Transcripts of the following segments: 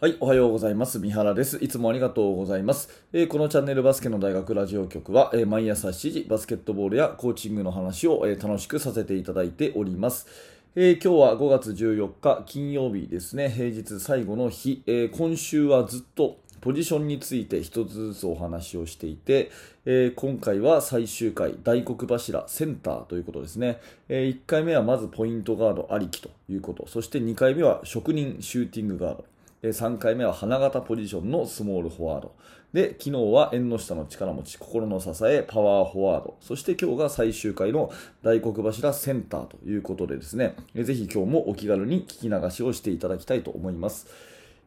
はい、おはようございます。三原です。いつもありがとうございます。えーこのチャンネルバスケの大学ラジオ局は、えー毎朝7時、バスケットボールやコーチングの話を、えー楽しくさせていただいております。え今日は5月14日金曜日ですね、平日最後の日、え今週はずっとポジションについて一つずつお話をしていて、えー今回は最終回、大黒柱、センターということですね。え1回目はまずポイントガードありきということ、そして2回目は職人シューティングガード。3回目は花形ポジションのスモールフォワード。で、昨日は縁の下の力持ち、心の支え、パワーフォワード。そして今日が最終回の大黒柱センターということでですね、ぜひ今日もお気軽に聞き流しをしていただきたいと思います。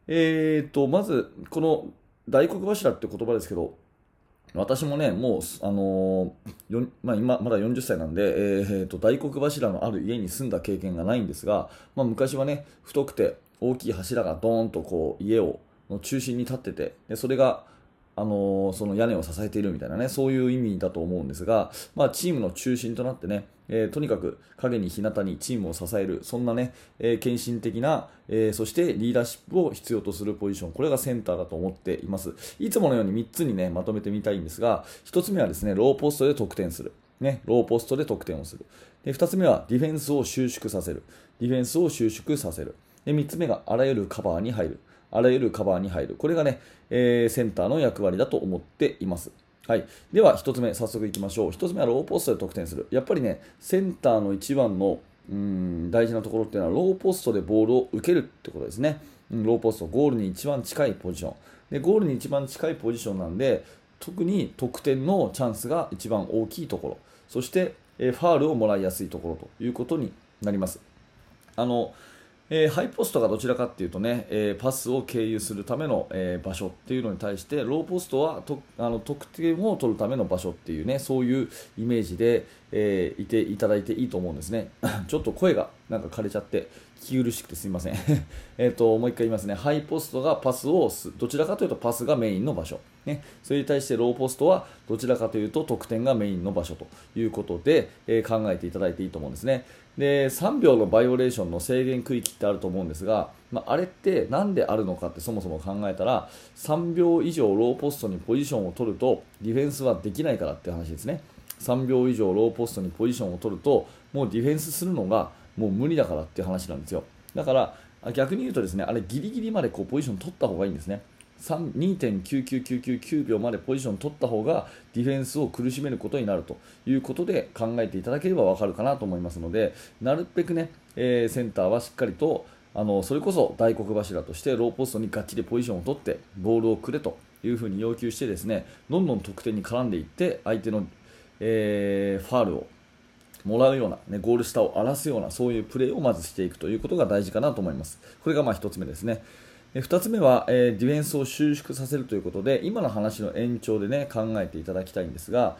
えーと、まず、この大黒柱って言葉ですけど、私もね、もう、あのーまあ、今、まだ40歳なんで、えーと、大黒柱のある家に住んだ経験がないんですが、まあ、昔はね、太くて大きい柱がドーンとこう、家を、の中心に立ってて、でそれが、あのその屋根を支えているみたいなね、そういう意味だと思うんですが、まあ、チームの中心となってね、えーとにかく影に日向にチームを支える、そんなね、えー献身的な、えーそしてリーダーシップを必要とするポジション、これがセンターだと思っています。いつものように3つにね、まとめてみたいんですが、1つ目はですね、ローポストで得点する。ね、ローポストで得点をする。で、2つ目はディフェンスを収縮させる。ディフェンスを収縮させる。で、3つ目があらゆるカバーに入る。あらゆるカバーに入る。これがね、えーセンターの役割だと思っています。はい。では、1つ目、早速いきましょう。1つ目はローポストで得点する。やっぱりね、センターの一番のうん大事なところっていうのは、ローポストでボールを受けるってことですね。ローポスト、ゴールに一番近いポジション。で、ゴールに一番近いポジションなんで、特に得点のチャンスが一番大きいところ。そして、えファールをもらいやすいところということになります。あのえーハイポストがどちらかっていうとね、えーパスを経由するための、えー場所っていうのに対してローポストはとあの得点を取るための場所っていうねそういうイメージで、えーいていただいていいと思うんですね。ちょっと声がなんか枯れちゃって聞き苦しくてすみません。えっともう一回言いますね。ハイポストがパスをどちらかというとパスがメインの場所。ね、それに対してローポストはどちらかというと得点がメインの場所ということで、えー考えていただいていいと思うんですね。で3秒のバイオレーションの制限区域ってあると思うんですが、まあ、あれって何であるのかってそもそも考えたら3秒以上ローポストにポジションを取るとディフェンスはできないからって話ですね。3秒以上ローポストにポジションを取るともうディフェンスするのがもう無理だからっていう話なんですよ。だから逆に言うとですねあれギリギリまでこうポジション取った方がいいんですね。2.99999秒までポジション取った方がディフェンスを苦しめることになるということで考えていただければ分かるかなと思いますのでなるべくね、えーセンターはしっかりとあのそれこそ大黒柱としてローポストにがっちりポジションを取ってボールをくれというふに要求してですねどんどん得点に絡んでいって相手の、えーファールをもらうような、ね、ゴール下を荒らすようなそういうプレーをまずしていくということが大事かなと思います。これがまあ1つ目ですね。2つ目は、えーディフェンスを収縮させるということで今の話の延長で、ね、考えていただきたいんですが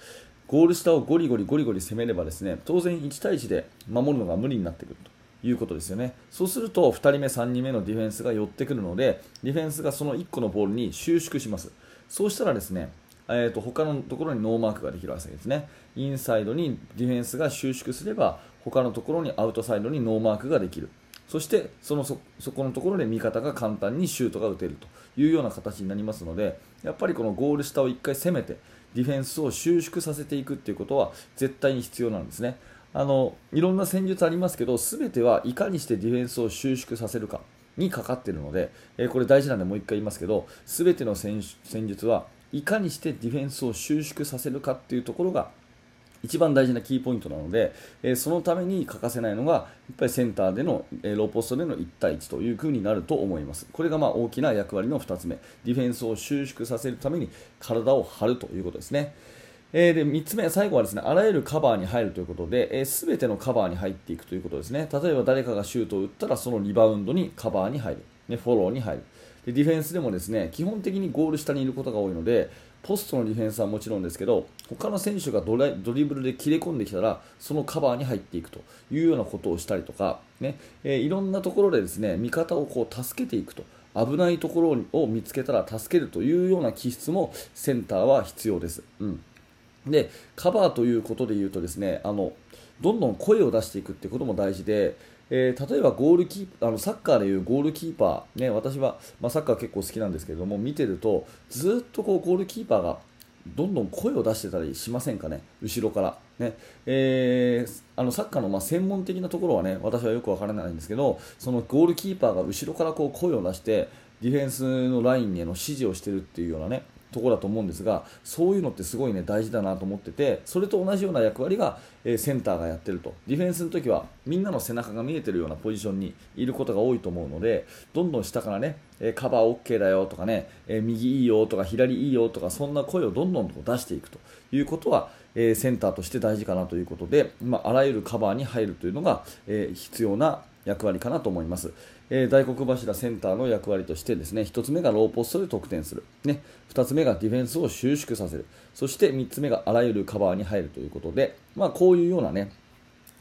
ゴール下をゴリゴリゴリゴリ攻めればですね当然1対1で守るのが無理になってくるということですよねそうすると2人目、3人目のディフェンスが寄ってくるのでディフェンスがその1個のボールに収縮しますそうしたらですねえー、と他のところにノーマークができるわけですね。インサイドにディフェンスが収縮すれば他のところにアウトサイドにノーマークができる。そしてそのそこのところで味方が簡単にシュートが打てるというような形になりますのでやっぱりこのゴール下を1回攻めてディフェンスを収縮させていくということは絶対に必要なんですね。あのいろんな戦術ありますけど全てはいかにしてディフェンスを収縮させるかにかかっているので、えーこれ大事なんでもう1回言いますけど全ての戦術はいかにしてディフェンスを収縮させるかっていうところが一番大事なキーポイントなので、えそのために欠かせないのがやっぱりセンターでの、えローポストでの1対1という風になると思います。これがまあ大きな役割の2つ目。ディフェンスを収縮させるために体を張るということですね。えーで3つ目、最後はですねあらゆるカバーに入るということで、えー、全てのカバーに入っていくということですね。例えば誰かがシュートを打ったらそのリバウンドにカバーに入る、ね、フォローに入る。でディフェンスでもですね基本的にゴール下にいることが多いのでポストのディフェンスはもちろんですけど他の選手がドドリブルで切れ込んできたらそのカバーに入っていくというようなことをしたりとか、ねえーいろんなところでですね味方をこう助けていくと危ないところを見つけたら助けるというような気質もセンターは必要です。うんでカバーということで言うとですねあのどんどん声を出していくってことも大事で、えー、例えばゴールキーあのサッカーでいうゴールキーパー、ね、私は、まあ、サッカー結構好きなんですけれども見てるとずっとこうゴールキーパーがどんどん声を出してたりしませんかね、後ろから。ねえー、あのサッカーのま専門的なところはね私はよくわからないんですけどそのゴールキーパーが後ろからこう声を出してディフェンスのラインへの指示をしているっていうようなねところだと思うんですがそういうのってすごい、ね、大事だなと思っててそれと同じような役割が、えー、センターがやってると。ディフェンスの時はみんなの背中が見えてるようなポジションにいることが多いと思うのでどんどん下からね、えー、カバー OK だよとかね、えー、右いいよとか左いいよとかそんな声をどんどん出していくと。いうことは、えセンターとして大事かなということで、まあ、あらゆるカバーに入るというのが、え必要な役割かなと思います。えー、大黒柱センターの役割としてですね1つ目がローポストで得点する、ね、2つ目がディフェンスを収縮させるそして3つ目があらゆるカバーに入るということで、まあ、こういうようなね、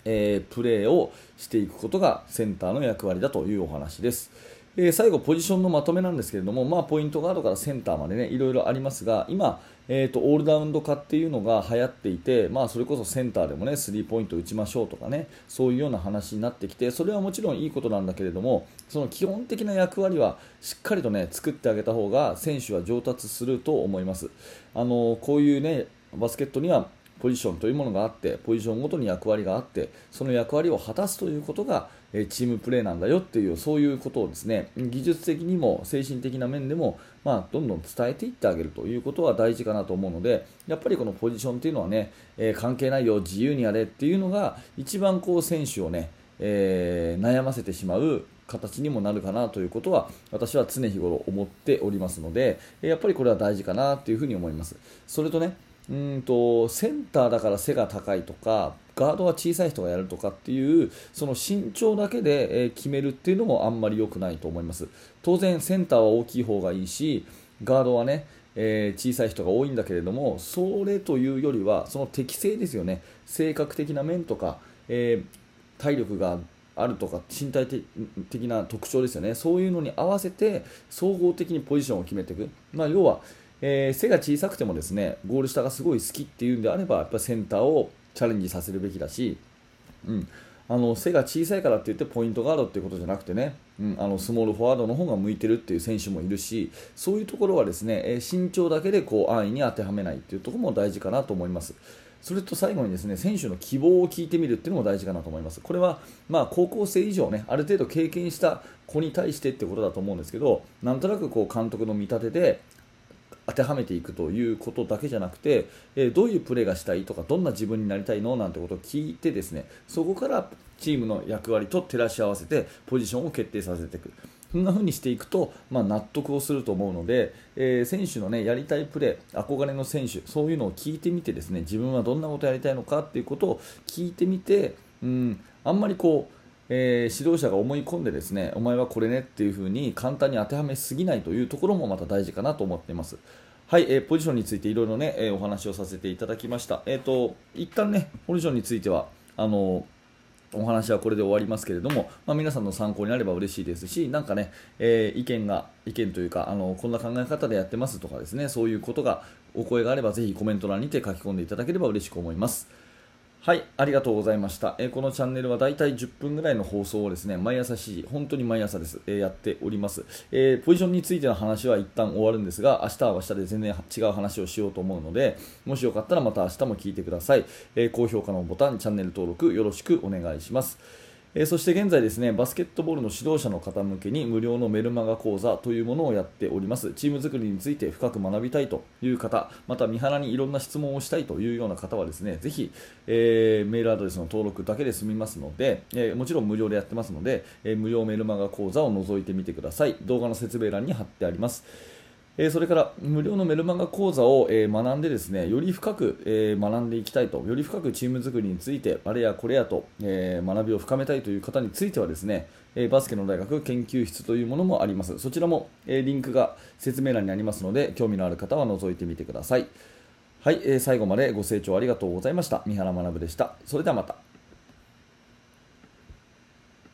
えー、プレーをしていくことがセンターの役割だというお話です。えー、最後、ポジションのまとめなんですけれども、まあ、ポイントガードからセンターまでねいろいろありますが今、えーと、オールラウンド化っていうのが流行っていて、まあ、それこそセンターでもねスリーポイント打ちましょうとかねそういうような話になってきてそれはもちろんいいことなんだけれどもその基本的な役割はしっかりとね作ってあげた方が選手は上達すると思います。あのこういうねバスケットにはポジションというものがあってポジションごとに役割があってその役割を果たすということがチームプレーなんだよっていうそういうことをですね技術的にも精神的な面でも、まあ、どんどん伝えていってあげるということは大事かなと思うのでやっぱりこのポジションっていうのはね、え、関係ないよ自由にやれっていうのが一番こう選手をね、えー、悩ませてしまう形にもなるかなということは私は常日頃思っておりますのでやっぱりこれは大事かなというふに思います。それとねうんとセンターだから背が高いとかガードは小さい人がやるとかっていうその身長だけで決めるっていうのもあんまり良くないと思います。当然センターは大きい方がいいしガードはね、えー、小さい人が多いんだけれどもそれというよりはその適性ですよね。性格的な面とか、えー、体力があるとか身体的な特徴ですよね。そういうのに合わせて総合的にポジションを決めていく、まあ、要はえー、背が小さくてもですねゴール下がすごい好きっていうんであればやっぱセンターをチャレンジさせるべきだし、うん、あの背が小さいからって言ってポイントガードっていうことじゃなくてね、うん、あのスモールフォワードの方が向いてるっていう選手もいるしそういうところはですね、え身長だけでこう安易に当てはめないっていうところも大事かなと思います。それと最後にですね選手の希望を聞いてみるっていうのも大事かなと思います。これはまあ高校生以上ねある程度経験した子に対してってことだと思うんですけどなんとなくこう監督の見立てで当てはめていくということだけじゃなくて、えどういうプレーがしたいとかどんな自分になりたいのなんてことを聞いてですねそこからチームの役割と照らし合わせてポジションを決定させていく。そんな風にしていくと、まあ、納得をすると思うので、えー、選手の、ね、やりたいプレー、憧れの選手、そういうのを聞いてみてですね自分はどんなことをやりたいのかっていうことを聞いてみて、うん、あんまりこうえー、指導者が思い込んでですねお前はこれねっていう風に簡単に当てはめすぎないというところもまた大事かなと思っています。はい、えー、ポジションについていろいろね、えー、お話をさせていただきました。えっ、ー、と、一旦ね、ポジションについては、あのお話はこれで終わりますけれども、まあ、皆さんの参考になれば嬉しいですし、なんかね、えー、意見が、意見というかあの、こんな考え方でやってますとかですね、そういうことが、お声があればぜひコメント欄にて書き込んでいただければ嬉しく思います。はい、ありがとうございました。えー、このチャンネルはだいたい10分ぐらいの放送をですね、毎朝7時、本当に毎朝です、えー、やっております、えー、ポジションについての話は一旦終わるんですが、明日は明日で全然違う話をしようと思うので、もしよかったらまた明日も聞いてください。え高評価のボタン、チャンネル登録よろしくお願いします。えそして現在ですねバスケットボールの指導者の方向けに無料のメルマガ講座というものをやっております。チーム作りについて深く学びたいという方また三原にいろんな質問をしたいというような方はですねぜひ、えー、メールアドレスの登録だけで済みますので、えー、もちろん無料でやってますので、えー、無料メルマガ講座を覗いてみてください。動画の説明欄に貼ってあります。えそれから無料のメルマガ講座を、え学んでですねより深く、え学んでいきたいとより深くチーム作りについてあれやこれやと、え学びを深めたいという方についてはですね、えバスケの大学研究室というものもあります。そちらも、えリンクが説明欄にありますので興味のある方は覗いてみてください。はい、え最後までご清聴ありがとうございました。三原学でした。それではまた。